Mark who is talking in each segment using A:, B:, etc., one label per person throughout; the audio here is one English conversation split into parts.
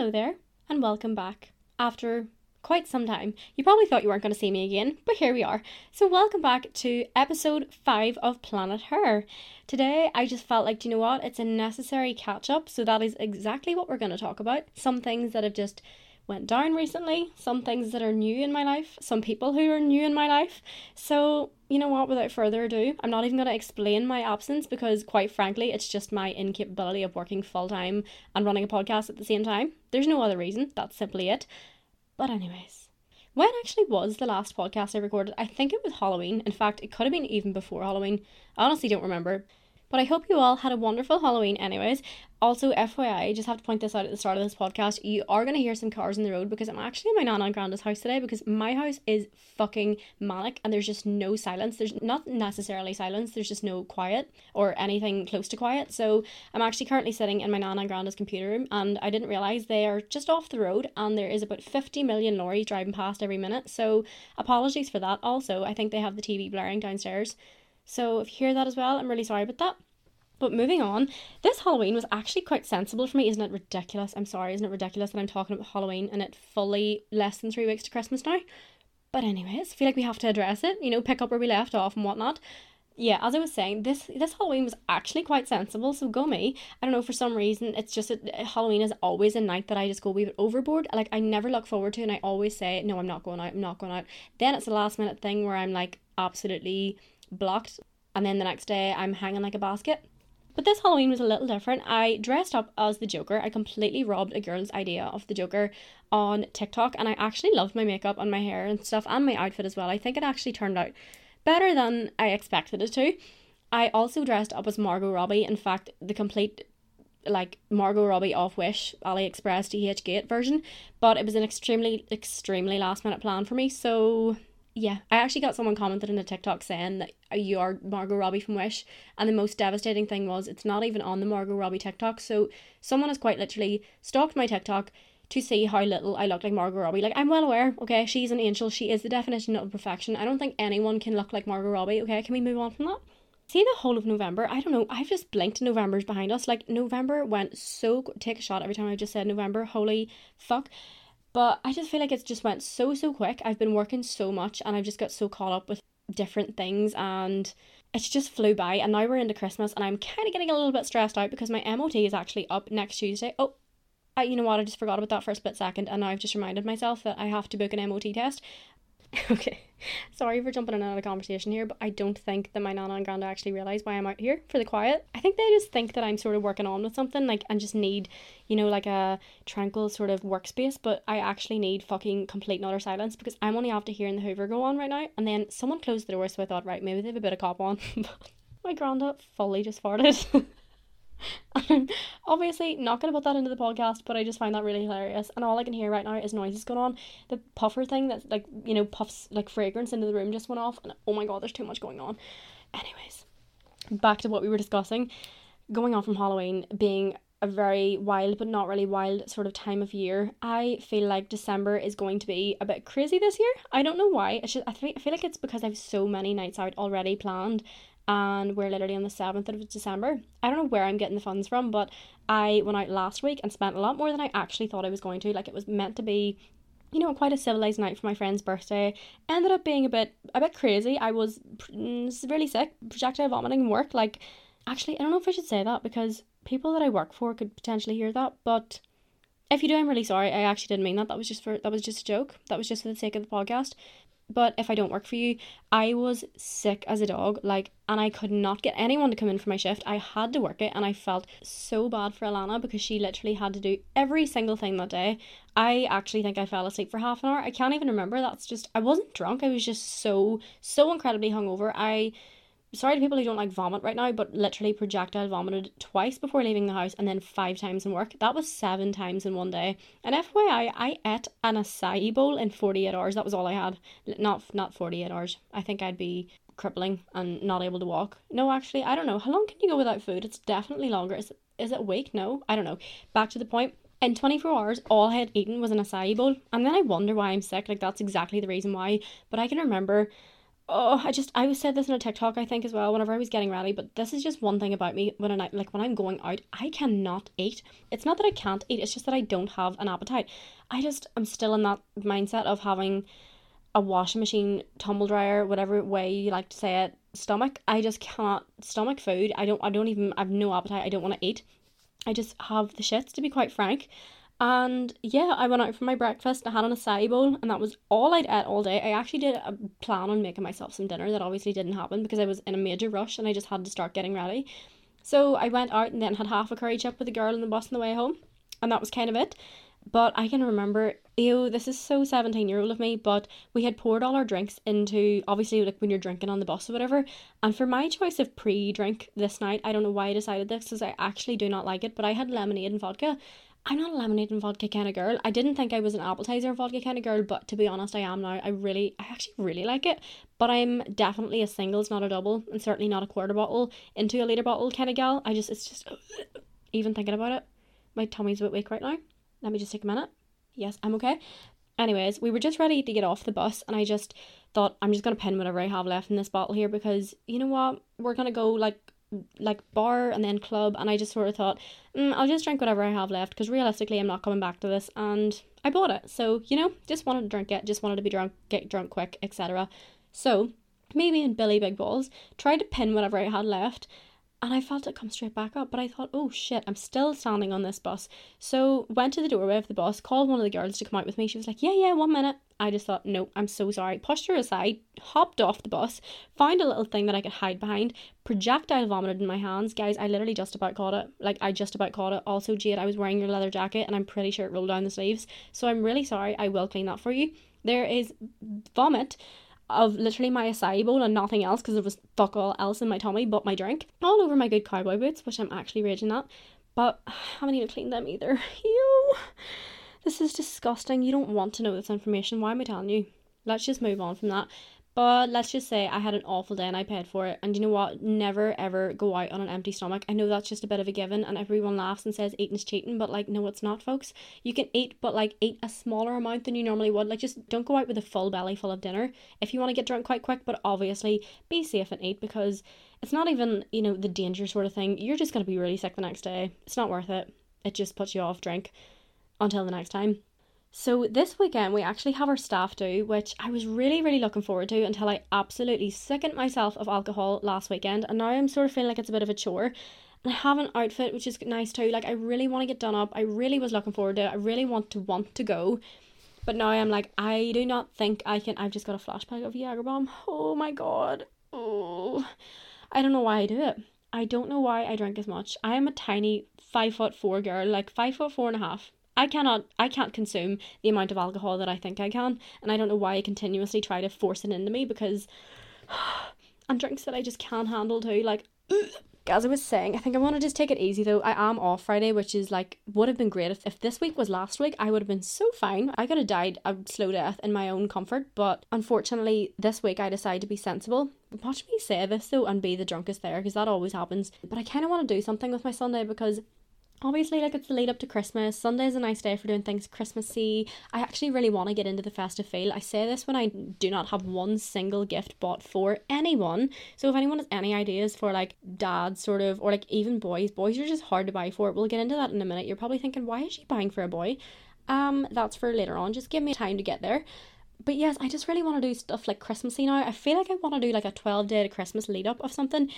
A: Hello there, and welcome back. After quite some time, you probably thought you weren't going to see me again, but here we are. So, welcome back to episode 5 of Planet Her. Today, I just felt like, do you know what? It's a necessary catch up, so that is exactly what we're going to talk about. Some things that have just went down recently, some things that are new in my life, some people who are new in my life. So, you know what, without further ado, I'm not even going to explain my absence because, quite frankly, it's just my incapability of working full time and running a podcast at the same time. There's no other reason, that's simply it. But, anyways. When actually was the last podcast I recorded? I think it was Halloween. In fact, it could have been even before Halloween. I honestly don't remember. But I hope you all had a wonderful Halloween, anyways. Also, FYI, I just have to point this out at the start of this podcast. You are going to hear some cars in the road because I'm actually in my Nana and Granda's house today because my house is fucking manic and there's just no silence. There's not necessarily silence, there's just no quiet or anything close to quiet. So I'm actually currently sitting in my Nana and Granda's computer room and I didn't realise they are just off the road and there is about 50 million lorries driving past every minute. So apologies for that. Also, I think they have the TV blaring downstairs. So if you hear that as well, I'm really sorry about that. But moving on, this Halloween was actually quite sensible for me. Isn't it ridiculous? I'm sorry, isn't it ridiculous that I'm talking about Halloween and it fully less than three weeks to Christmas now? But anyways, I feel like we have to address it, you know, pick up where we left off and whatnot. Yeah, as I was saying, this this Halloween was actually quite sensible. So go me. I don't know for some reason it's just a, uh, Halloween is always a night that I just go a wee bit overboard. Like I never look forward to, and I always say no, I'm not going out. I'm not going out. Then it's a last minute thing where I'm like absolutely blocked and then the next day I'm hanging like a basket. But this Halloween was a little different. I dressed up as the Joker. I completely robbed a girl's idea of the Joker on TikTok, and I actually loved my makeup and my hair and stuff and my outfit as well. I think it actually turned out better than I expected it to. I also dressed up as Margot Robbie. In fact, the complete like Margot Robbie off Wish, AliExpress, DH Gate version, but it was an extremely, extremely last minute plan for me. So yeah, I actually got someone commented in a TikTok saying that you are Margot Robbie from Wish, and the most devastating thing was it's not even on the Margot Robbie TikTok. So someone has quite literally stalked my TikTok to see how little I look like Margot Robbie. Like I'm well aware, okay, she's an angel. She is the definition of perfection. I don't think anyone can look like Margot Robbie. Okay, can we move on from that? See the whole of November. I don't know. I've just blinked. November's behind us. Like November went so. Take a shot every time I just said November. Holy fuck. But I just feel like it's just went so, so quick. I've been working so much and I've just got so caught up with different things and it's just flew by. And now we're into Christmas and I'm kind of getting a little bit stressed out because my MOT is actually up next Tuesday. Oh, I, you know what? I just forgot about that for a split second and now I've just reminded myself that I have to book an MOT test. okay, sorry for jumping in and out of conversation here, but I don't think that my nana and granda actually realize why I'm out here for the quiet. I think they just think that I'm sort of working on with something, like, and just need, you know, like a tranquil sort of workspace. But I actually need fucking complete and utter silence because I'm only after hearing the Hoover go on right now. And then someone closed the door, so I thought, right, maybe they have a bit of cop on. my granda fully just farted. I'm obviously not going to put that into the podcast, but I just find that really hilarious. And all I can hear right now is noises going on. The puffer thing that, like, you know, puffs like fragrance into the room just went off. And oh my god, there's too much going on. Anyways, back to what we were discussing. Going on from Halloween being a very wild but not really wild sort of time of year. I feel like December is going to be a bit crazy this year. I don't know why. It's just, I, think, I feel like it's because I have so many nights out already planned and we're literally on the 7th of December. I don't know where I'm getting the funds from, but I went out last week and spent a lot more than I actually thought I was going to. Like it was meant to be you know, quite a civilized night for my friend's birthday. Ended up being a bit a bit crazy. I was mm, really sick, projectile vomiting work. Like, actually, I don't know if I should say that because people that I work for could potentially hear that. But if you do, I'm really sorry. I actually didn't mean that. That was just for that was just a joke. That was just for the sake of the podcast but if I don't work for you, I was sick as a dog, like, and I could not get anyone to come in for my shift. I had to work it, and I felt so bad for Alana because she literally had to do every single thing that day. I actually think I fell asleep for half an hour. I can't even remember. That's just, I wasn't drunk. I was just so, so incredibly hungover. I sorry to people who don't like vomit right now, but literally projectile vomited twice before leaving the house and then five times in work. That was seven times in one day. And FYI, I ate an acai bowl in 48 hours. That was all I had. Not not 48 hours. I think I'd be crippling and not able to walk. No, actually, I don't know. How long can you go without food? It's definitely longer. Is is it a week? No, I don't know. Back to the point. In 24 hours, all I had eaten was an acai bowl. And then I wonder why I'm sick. Like, that's exactly the reason why. But I can remember oh, I just I said this in a TikTok I think as well whenever I was getting ready, but this is just one thing about me when I like when I'm going out, I cannot eat. It's not that I can't eat, it's just that I don't have an appetite. I just I'm still in that mindset of having a washing machine, tumble dryer, whatever way you like to say it, stomach. I just cannot stomach food. I don't I don't even I have no appetite. I don't want to eat. I just have the shits to be quite frank. And yeah, I went out for my breakfast. I had an acai bowl, and that was all I'd ate all day. I actually did a plan on making myself some dinner. That obviously didn't happen because I was in a major rush and I just had to start getting ready. So I went out and then had half a curry chip with a girl in the bus on the way home, and that was kind of it. But I can remember, ew, this is so 17 year old of me, but we had poured all our drinks into, obviously, like when you're drinking on the bus or whatever. And for my choice of pre drink this night, I don't know why I decided this because I actually do not like it, but I had lemonade and vodka. I'm not a lemonade and vodka kind of girl. I didn't think I was an Appletiser vodka kind of girl, but to be honest, I am now. I really, I actually really like it. But I'm definitely a singles, not a double, and certainly not a quarter bottle into a liter bottle kind of gal. I just, it's just, even thinking about it, my tummy's a bit weak right now. Let me just take a minute. Yes, I'm okay. Anyways, we were just ready to get off the bus, and I just thought I'm just gonna pin whatever I have left in this bottle here because you know what, we're gonna go like like bar and then club and I just sort of thought mm, I'll just drink whatever I have left because realistically I'm not coming back to this and I bought it. So you know just wanted to drink it just wanted to be drunk get drunk quick etc so maybe in Billy Big Balls tried to pin whatever I had left and I felt it come straight back up. But I thought, oh shit, I'm still standing on this bus. So went to the doorway of the bus, called one of the girls to come out with me. She was like, yeah, yeah, one minute. I just thought, no, I'm so sorry. Pushed her aside, hopped off the bus, found a little thing that I could hide behind, projectile vomited in my hands. Guys, I literally just about caught it. Like, I just about caught it. Also, Jade, I was wearing your leather jacket and I'm pretty sure it rolled down the sleeves. So I'm really sorry. I will clean that for you. There is vomit of literally my acai bowl and nothing else because there was fuck all else in my tummy but my drink. All over my good cowboy boots, which I'm actually raging at. But I haven't even cleaned them either. Ew. This is disgusting. You don't want to know this information. Why am I telling you? Let's just move on from that. But let's just say I had an awful day and I paid for it. And you know what? Never ever go out on an empty stomach. I know that's just a bit of a given, and everyone laughs and says eating's cheating, but like, no, it's not, folks. You can eat, but like, eat a smaller amount than you normally would. Like, just don't go out with a full belly full of dinner if you want to get drunk quite quick, but obviously be safe and eat because it's not even, you know, the danger sort of thing. You're just going to be really sick the next day. It's not worth it. It just puts you off drink until the next time. So this weekend we actually have our staff do, which I was really, really looking forward to until I absolutely sickened myself of alcohol last weekend, and now I'm sort of feeling like it's a bit of a chore. And I have an outfit which is nice too. Like I really want to get done up. I really was looking forward to it. I really want to want to go. But now I'm like, I do not think I can I've just got a flashback of Jager bomb. Oh my god. Oh I don't know why I do it. I don't know why I drink as much. I am a tiny five foot four girl, like five foot four and a half. I cannot I can't consume the amount of alcohol that I think I can and I don't know why I continuously try to force it into me because and drinks that I just can't handle too like as I was saying, I think I want to just take it easy though. I am off Friday, which is like would have been great if, if this week was last week. I would have been so fine. I could have died a slow death in my own comfort, but unfortunately, this week I decided to be sensible. Watch me say this though and be the drunkest there because that always happens. But I kind of want to do something with my Sunday because obviously like it's the lead up to christmas. Sunday's a nice day for doing things christmassy. I actually really want to get into the festive feel i say this when i do not have one single gift bought for anyone. So if anyone has any ideas for like dad sort of or like even boys boys are just hard to buy for. We'll get into that in a minute. You're probably thinking why is she buying for a boy? Um that's for later on. Just give me time to get there. But yes, I just really want to do stuff like Christmassy now. I feel like I want to do like a 12 day to Christmas lead up of something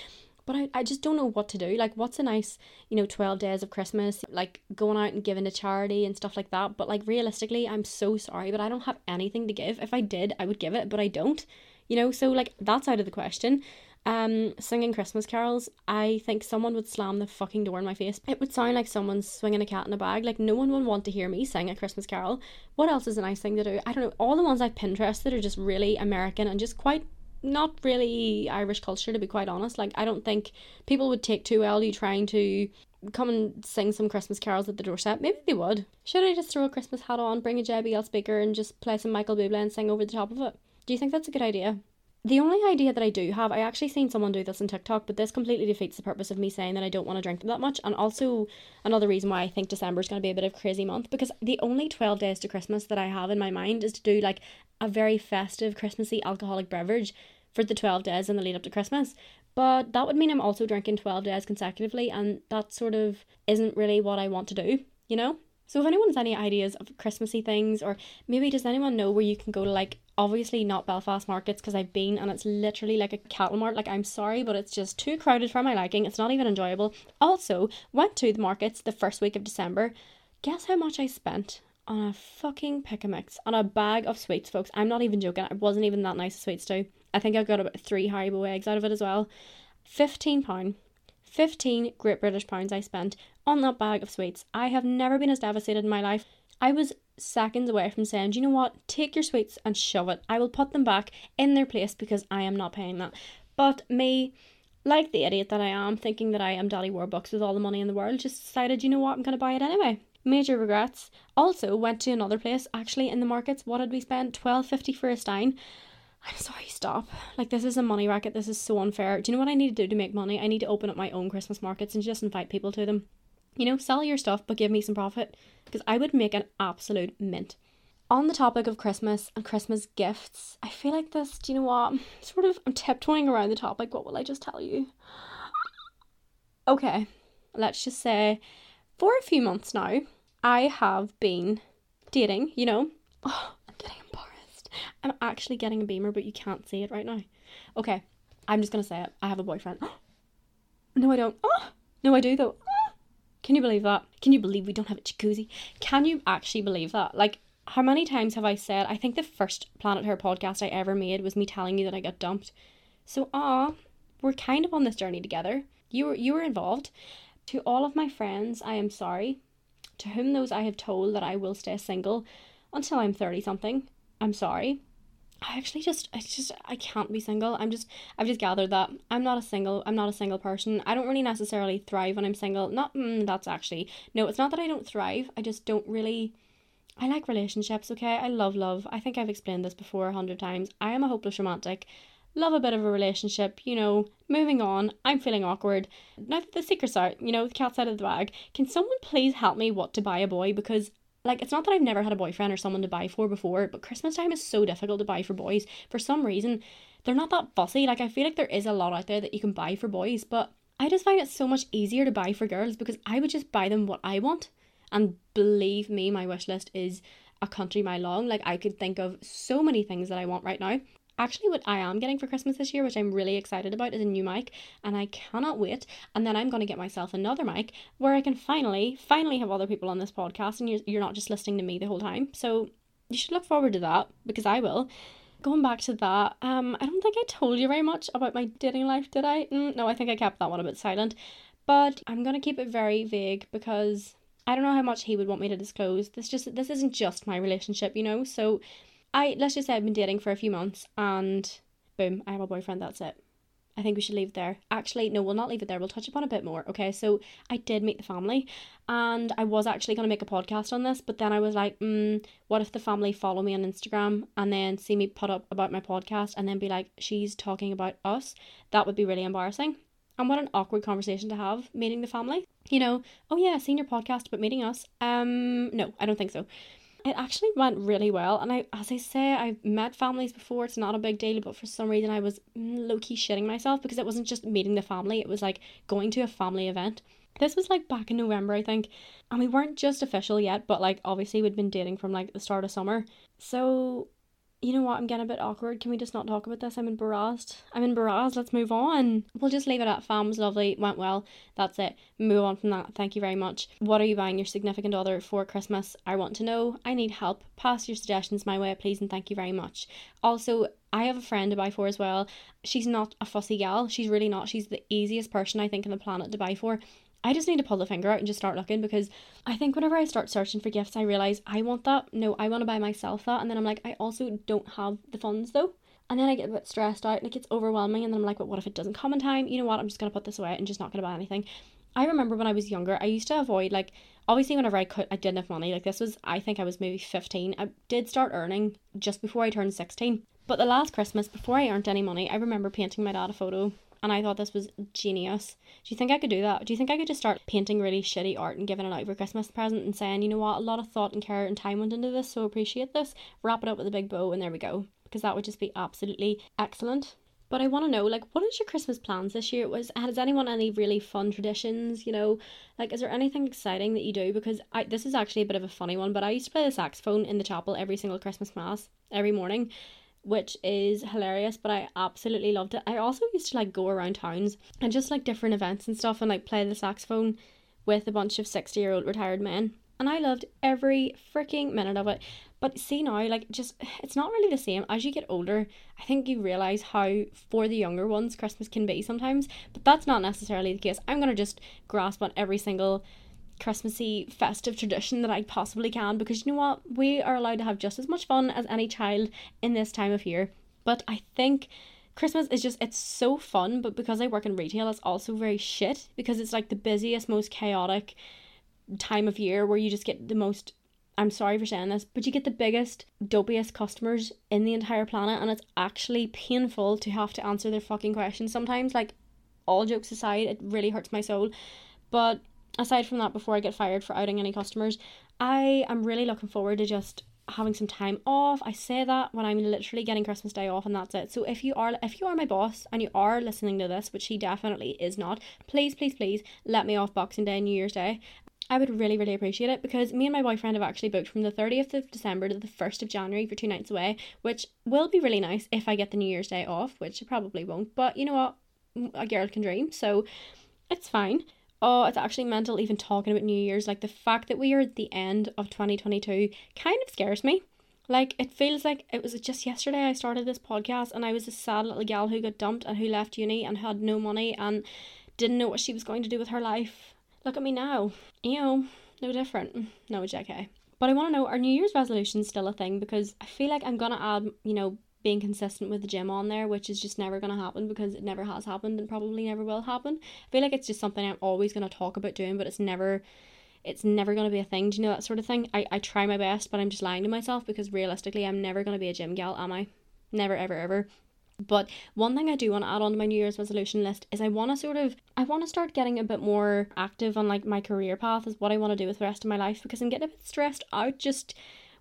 A: but I, I just don't know what to do. Like, what's a nice, you know, 12 days of Christmas, like going out and giving to charity and stuff like that. But, like, realistically, I'm so sorry, but I don't have anything to give. If I did, I would give it, but I don't, you know, so, like, that's out of the question. Um, singing Christmas carols, I think someone would slam the fucking door in my face. It would sound like someone's swinging a cat in a bag. Like, no one would want to hear me sing a Christmas carol. What else is a nice thing to do? I don't know. All the ones I've Pinterested are just really American and just quite not really Irish culture to be quite honest. Like I don't think people would take too well you trying to come and sing some Christmas carols at the doorstep. Maybe they would. Should I just throw a Christmas hat on, bring a JBL speaker and just play some Michael Bublé and sing over the top of it? Do you think that's a good idea? The only idea that I do have, I actually seen someone do this on TikTok, but this completely defeats the purpose of me saying that I don't want to drink that much. And also another reason why I think December is going to be a bit of a crazy month because the only 12 days to Christmas that I have in my mind is to do like a very festive Christmassy alcoholic beverage for the 12 days in the lead up to Christmas. But that would mean I'm also drinking 12 days consecutively, and that sort of isn't really what I want to do, you know? So if anyone has any ideas of Christmassy things, or maybe does anyone know where you can go to like obviously not Belfast markets because I've been and it's literally like a cattle mart. Like I'm sorry, but it's just too crowded for my liking. It's not even enjoyable. Also, went to the markets the first week of December. Guess how much I spent on a fucking pick a mix on a bag of sweets, folks. I'm not even joking. It wasn't even that nice of sweets too. I think I got about three Haribo eggs out of it as well. Fifteen pound. 15 Great British pounds I spent on that bag of sweets. I have never been as devastated in my life. I was seconds away from saying, Do you know what? Take your sweets and shove it. I will put them back in their place because I am not paying that. But me, like the idiot that I am, thinking that I am Daddy Warbucks with all the money in the world, just decided, you know what, I'm going to buy it anyway. Major regrets. Also, went to another place, actually, in the markets. What did we spend? Twelve fifty for a stein. I'm sorry, stop. Like, this is a money racket. This is so unfair. Do you know what I need to do to make money? I need to open up my own Christmas markets and just invite people to them. You know, sell your stuff, but give me some profit. Because I would make an absolute mint. On the topic of Christmas and Christmas gifts, I feel like this, do you know what? Sort of, I'm tiptoeing around the topic. What will I just tell you? Okay, let's just say for a few months now, I have been dating, you know. Oh, I'm actually getting a beamer, but you can't see it right now. Okay, I'm just gonna say it. I have a boyfriend. no, I don't. Oh, no, I do though. Can you believe that? Can you believe we don't have a jacuzzi? Can you actually believe that? Like, how many times have I said? I think the first Planet Her podcast I ever made was me telling you that I got dumped. So, ah, we're kind of on this journey together. You were you were involved. To all of my friends, I am sorry. To whom those I have told that I will stay single until I'm 30 something, I'm sorry. I actually just I just I can't be single. I'm just I've just gathered that I'm not a single I'm not a single person. I don't really necessarily thrive when I'm single. Not mm, that's actually no. It's not that I don't thrive. I just don't really. I like relationships. Okay, I love love. I think I've explained this before a hundred times. I am a hopeless romantic. Love a bit of a relationship. You know, moving on. I'm feeling awkward. Now that the secret's out, you know, the cat's out of the bag. Can someone please help me what to buy a boy because like it's not that I've never had a boyfriend or someone to buy for before, but Christmas time is so difficult to buy for boys. For some reason, they're not that fussy. Like I feel like there is a lot out there that you can buy for boys, but I just find it so much easier to buy for girls because I would just buy them what I want. And believe me, my wish list is a country mile long. Like I could think of so many things that I want right now actually what I am getting for Christmas this year, which I'm really excited about, is a new mic, and I cannot wait. And then I'm going to get myself another mic where I can finally, finally have other people on this podcast, and you're, you're not just listening to me the whole time. So you should look forward to that because I will. Going back to that, um, I don't think I told you very much about my dating life, did I? Mm, no, I think I kept that one a bit silent. But I'm gonna keep it very vague because I don't know how much he would want me to disclose. This just this isn't just my relationship, you know. So I let's just say I've been dating for a few months and boom, I have a boyfriend, that's it. I think we should leave there. Actually, no, we'll not leave it there. We'll touch upon a bit more. Okay, so I did meet the family, and I was actually going to make a podcast on this, but then I was like, mm, what if the family follow me on Instagram and then see me put up about my podcast and then be like, she's talking about us? That would be really embarrassing. And what an awkward conversation to have meeting the family. You know, oh yeah, seen your podcast, but meeting us. Um, no, I don't think so it actually went really well. And I, as I say, I've met families before. It's not a big deal, but for some reason, I was mm, low key shitting myself because it wasn't just meeting the family. It was like going to a family event. This was like back in November, I think, and we weren't just official yet, but like obviously we'd been dating from like the start of summer. So you know what, I'm getting a bit awkward. Can we just not talk about this? I'm embarrassed. I'm embarrassed. Let's move on. We'll just leave it at fam was lovely, went well. That's it. Move on from that. Thank you very much. What are you buying your significant other for Christmas? I want to know. I need help. Pass your suggestions my way, please, and thank you very much. Also, I have a friend to buy for as well. She's not a fussy gal. She's really not. She's the easiest person I think on the planet to buy for. I just need to pull the finger out and just start looking because I think whenever I start searching for gifts, I realize I want that. No, I want to buy myself that. And then I'm like, I also don't have the funds though. And then I get a bit stressed out, like it's overwhelming. And then I'm like, but what if it doesn't come in time? You know what? I'm just going to put this away and just not going to buy anything. I remember when I was younger, I used to avoid like obviously whenever I could I didn't have money. Like this was I think I was maybe 15. I did start earning just before I turned 16. But the last Christmas before I earned any money, I remember painting my dad a photo and I thought this was genius. Do you think I could do that? Do you think I could just start painting really shitty art and giving it out for Christmas present and saying, you know what, a lot of thought and care and time went into this, so appreciate this. Wrap it up with a big bow and there we go. Because that would just be absolutely excellent. But I want to know, like, what is your Christmas plans this year? Was has anyone any really fun traditions? You know, like, is there anything exciting that you do? Because I this is actually a bit of a funny one, but I used to play the saxophone in the chapel every single Christmas mass every morning, which is hilarious. But I absolutely loved it. I also used to like go around towns and just like different events and stuff and like play the saxophone with a bunch of sixty year old retired men and I loved every freaking minute of it. But see now, like, just it's not really the same. As you get older, I think you realize how for the younger ones Christmas can be sometimes, but that's not necessarily the case. I'm gonna just grasp on every single Christmassy festive tradition that I possibly can because you know what? We are allowed to have just as much fun as any child in this time of year. But I think Christmas is just it's so fun, but because I work in retail, it's also very shit because it's like the busiest, most chaotic time of year where you just get the most I'm sorry for saying this, but you get the biggest, dopiest customers in the entire planet, and it's actually painful to have to answer their fucking questions sometimes. Like, all jokes aside, it really hurts my soul. But aside from that, before I get fired for outing any customers, I am really looking forward to just having some time off. I say that when I'm literally getting Christmas Day off, and that's it. So if you are if you are my boss and you are listening to this, which he definitely is not, please, please, please let me off Boxing Day and New Year's Day. I would really, really appreciate it because me and my boyfriend have actually booked from the 30th of December to the 1st of January for two nights away, which will be really nice if I get the New Year's Day off, which I probably won't. But you know what? A girl can dream, so it's fine. Oh, it's actually mental even talking about New Year's. Like the fact that we are at the end of 2022 kind of scares me. Like it feels like it was just yesterday I started this podcast and I was a sad little gal who got dumped and who left uni and had no money and didn't know what she was going to do with her life Look at me now. You know, no different. No, JK. But I want to know are New Year's resolutions still a thing? Because I feel like I'm going to add, you know, being consistent with the gym on there, which is just never going to happen because it never has happened and probably never will happen. I feel like it's just something I'm always going to talk about doing, but it's never it's never going to be a thing. Do you know that sort of thing? I, I try my best, but I'm just lying to myself because realistically, I'm never going to be a gym gal, am I? Never, ever, ever. But one thing I do want to add on to my New Year's resolution list is I want to sort of I want to start getting a bit more active on like my career path is what I want to do with the rest of my life because I'm getting a bit stressed out just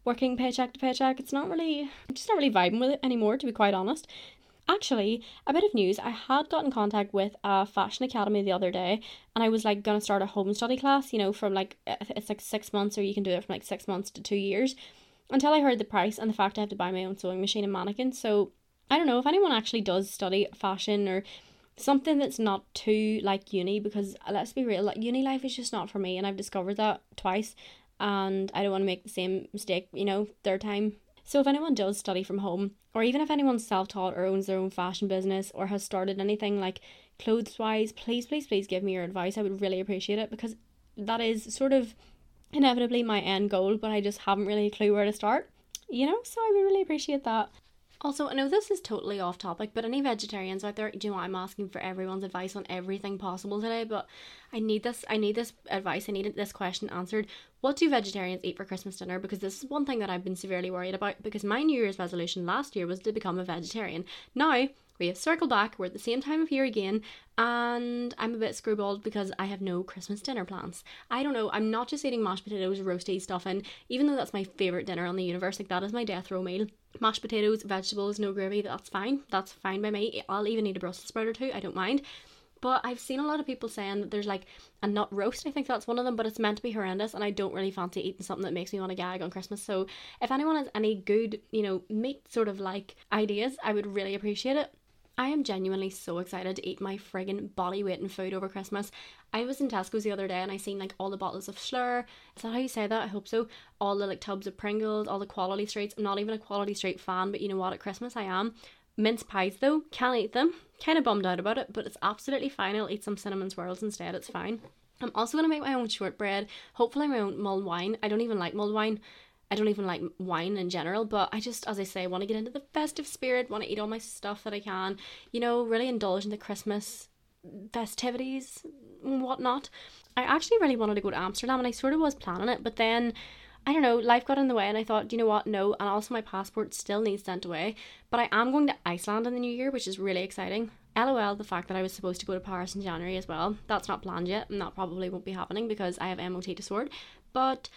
A: working paycheck to paycheck. It's not really I'm just not really vibing with it anymore to be quite honest. Actually, a bit of news. I had got in contact with a fashion academy the other day, and I was like gonna start a home study class. You know, from like it's like six months, or you can do it from like six months to two years. Until I heard the price and the fact I have to buy my own sewing machine and mannequin, so I don't know if anyone actually does study fashion or something that's not too like uni because let's be real, like uni life is just not for me and I've discovered that twice and I don't want to make the same mistake, you know, third time. So if anyone does study from home, or even if anyone's self taught or owns their own fashion business or has started anything like clothes wise, please, please, please give me your advice. I would really appreciate it because that is sort of inevitably my end goal, but I just haven't really a clue where to start. You know, so I would really appreciate that. Also, I know this is totally off topic, but any vegetarians out there, do you know I'm asking for everyone's advice on everything possible today? But I need this. I need this advice. I need this question answered. What do vegetarians eat for Christmas dinner? Because this is one thing that I've been severely worried about. Because my New Year's resolution last year was to become a vegetarian. Now we have circled back. We're at the same time of year again, and I'm a bit screwballed because I have no Christmas dinner plans. I don't know. I'm not just eating mashed potatoes, roasty stuff, and even though that's my favorite dinner on the universe, like that is my death row meal. Mashed potatoes, vegetables, no gravy. That's fine. That's fine by me. I'll even eat a Brussels sprout or two. I don't mind. But I've seen a lot of people saying that there's like a nut roast. I think that's one of them, but it's meant to be horrendous, and I don't really fancy eating something that makes me want to gag on Christmas. So if anyone has any good, you know, meat sort of like ideas, I would really appreciate it. I am genuinely so excited to eat my friggin' body weight in food over Christmas. I was in Tesco's the other day and I seen like all the bottles of Shloer. Is that how you say that? I hope so. All the like tubs of Pringles, all the quality streets. I'm not even a quality street fan, but you know what? At Christmas I am. Mince pies though, can't eat them. Kind of bummed out about it, but it's absolutely fine. I'll eat some cinnamon swirls instead. It's fine. I'm also gonna make my own shortbread. Hopefully my own mulled wine. I don't even like mulled wine. I don't even like wine in general, but I just, as I say, want to get into the festive spirit, want to eat all my stuff that I can, you know, really indulge in the Christmas festivities and whatnot. I actually really wanted to go to Amsterdam and I sort of was planning it, but then I don't know, life got in the way and I thought, you know what, no, and also my passport still needs sent away. But I am going to Iceland in the new year, which is really exciting. LOL, the fact that I was supposed to go to Paris in January as well. That's not planned yet, and that probably won't be happening because I have MOT to sort. But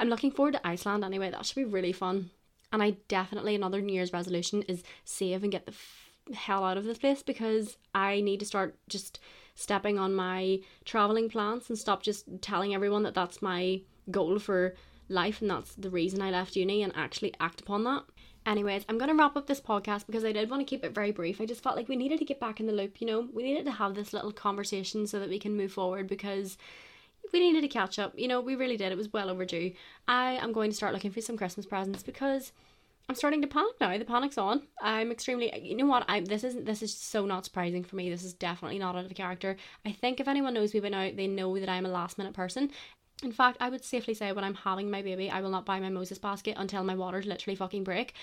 A: I'm looking forward to Iceland anyway. That should be really fun. And I definitely another New Year's resolution is save and get the f- hell out of this place because I need to start just stepping on my traveling plans and stop just telling everyone that that's my goal for life and that's the reason I left uni and actually act upon that. Anyways, I'm going to wrap up this podcast because I did want to keep it very brief. I just felt like we needed to get back in the loop, you know? We needed to have this little conversation so that we can move forward because we needed to catch up. You know, we really did. It was well overdue. I am going to start looking for some Christmas presents because I'm starting to panic now. The panic's on. I'm extremely. You know what? I this isn't. This is so not surprising for me. This is definitely not out of character. I think if anyone knows me by now, they know that I'm a last minute person. In fact, I would safely say when I'm having my baby, I will not buy my Moses basket until my waters literally fucking break.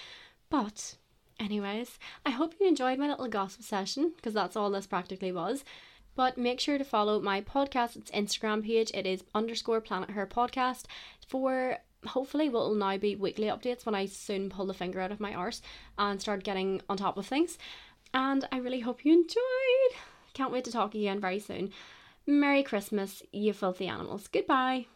A: But, anyways, I hope you enjoyed my little gossip session because that's all this practically was. But make sure to follow my podcast, its Instagram page. It is underscore Planet Her Podcast for hopefully what will now be weekly updates when I soon pull the finger out of my arse and start getting on top of things. And I really hope you enjoyed. Can't wait to talk again very soon. Merry Christmas, you filthy animals. Goodbye.